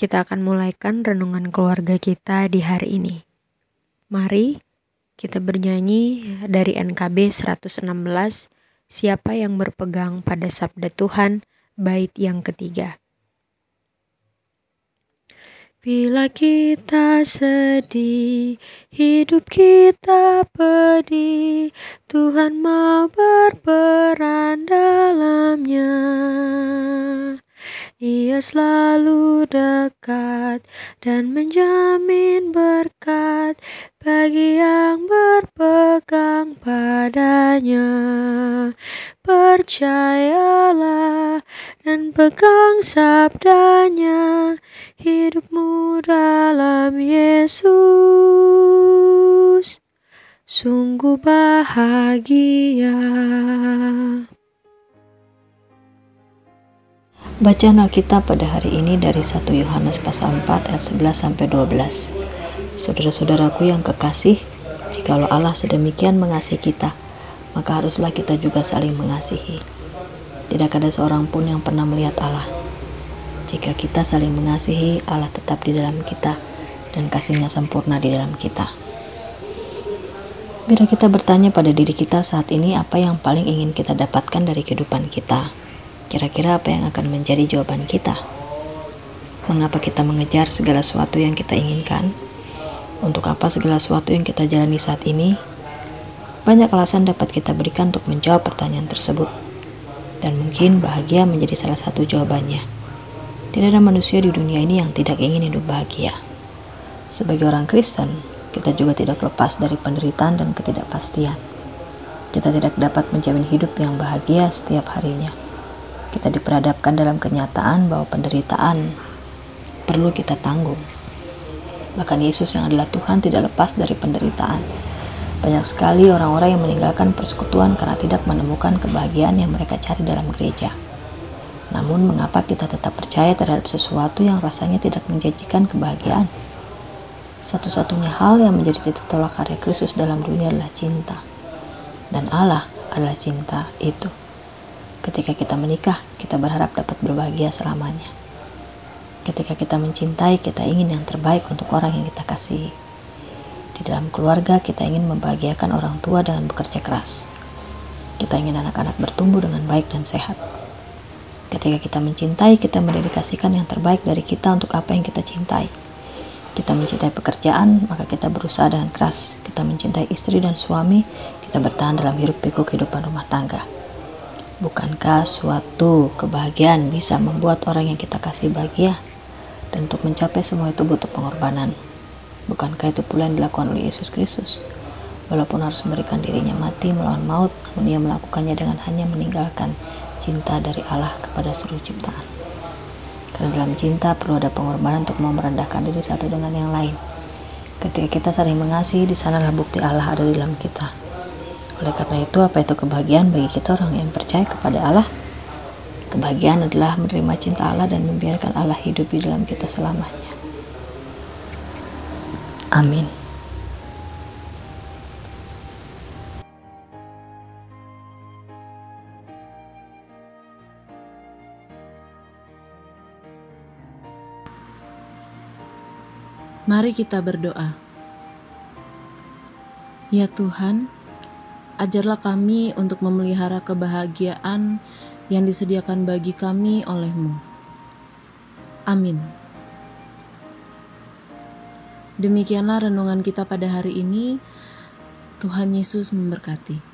kita akan mulaikan renungan keluarga kita di hari ini. Mari kita bernyanyi dari NKB 116, Siapa yang berpegang pada sabda Tuhan, bait yang ketiga. Bila kita sedih, hidup kita pedih, Tuhan mau berperan dalamnya. Ia selalu dekat dan menjamin berkat bagi yang berpegang padanya. Percayalah dan pegang sabdanya hidupmu dalam Yesus sungguh bahagia. Bacaan Alkitab pada hari ini dari 1 Yohanes pasal 4 ayat 11 sampai 12. Saudara-saudaraku yang kekasih, jikalau Allah sedemikian mengasihi kita, maka haruslah kita juga saling mengasihi. Tidak ada seorang pun yang pernah melihat Allah. Jika kita saling mengasihi, Allah tetap di dalam kita dan kasihnya sempurna di dalam kita. Bila kita bertanya pada diri kita saat ini apa yang paling ingin kita dapatkan dari kehidupan kita, kira-kira apa yang akan menjadi jawaban kita? Mengapa kita mengejar segala sesuatu yang kita inginkan? Untuk apa segala sesuatu yang kita jalani saat ini? Banyak alasan dapat kita berikan untuk menjawab pertanyaan tersebut. Dan mungkin bahagia menjadi salah satu jawabannya. Tidak ada manusia di dunia ini yang tidak ingin hidup bahagia. Sebagai orang Kristen, kita juga tidak lepas dari penderitaan dan ketidakpastian. Kita tidak dapat menjamin hidup yang bahagia setiap harinya. Kita diperhadapkan dalam kenyataan bahwa penderitaan perlu kita tanggung. Bahkan Yesus yang adalah Tuhan tidak lepas dari penderitaan. Banyak sekali orang-orang yang meninggalkan persekutuan karena tidak menemukan kebahagiaan yang mereka cari dalam gereja. Namun, mengapa kita tetap percaya terhadap sesuatu yang rasanya tidak menjanjikan kebahagiaan? Satu-satunya hal yang menjadi titik tolak karya Kristus dalam dunia adalah cinta. Dan Allah adalah cinta itu. Ketika kita menikah, kita berharap dapat berbahagia selamanya. Ketika kita mencintai, kita ingin yang terbaik untuk orang yang kita kasihi. Di dalam keluarga, kita ingin membahagiakan orang tua dengan bekerja keras. Kita ingin anak-anak bertumbuh dengan baik dan sehat. Ketika kita mencintai, kita mendedikasikan yang terbaik dari kita untuk apa yang kita cintai. Kita mencintai pekerjaan, maka kita berusaha dengan keras. Kita mencintai istri dan suami, kita bertahan dalam hirup pikuk kehidupan rumah tangga. Bukankah suatu kebahagiaan bisa membuat orang yang kita kasih bahagia? Dan untuk mencapai semua itu butuh pengorbanan. Bukankah itu pula yang dilakukan oleh Yesus Kristus? Walaupun harus memberikan dirinya mati melawan maut, namun ia melakukannya dengan hanya meninggalkan cinta dari Allah kepada seluruh ciptaan. Karena dalam cinta perlu ada pengorbanan untuk mau merendahkan diri satu dengan yang lain. Ketika kita saling mengasihi, di sanalah bukti Allah ada di dalam kita. Oleh karena itu, apa itu kebahagiaan bagi kita orang yang percaya kepada Allah? Kebahagiaan adalah menerima cinta Allah dan membiarkan Allah hidup di dalam kita selamanya. Amin. Mari kita berdoa. Ya Tuhan, ajarlah kami untuk memelihara kebahagiaan yang disediakan bagi kami olehmu. Amin. Demikianlah renungan kita pada hari ini. Tuhan Yesus memberkati.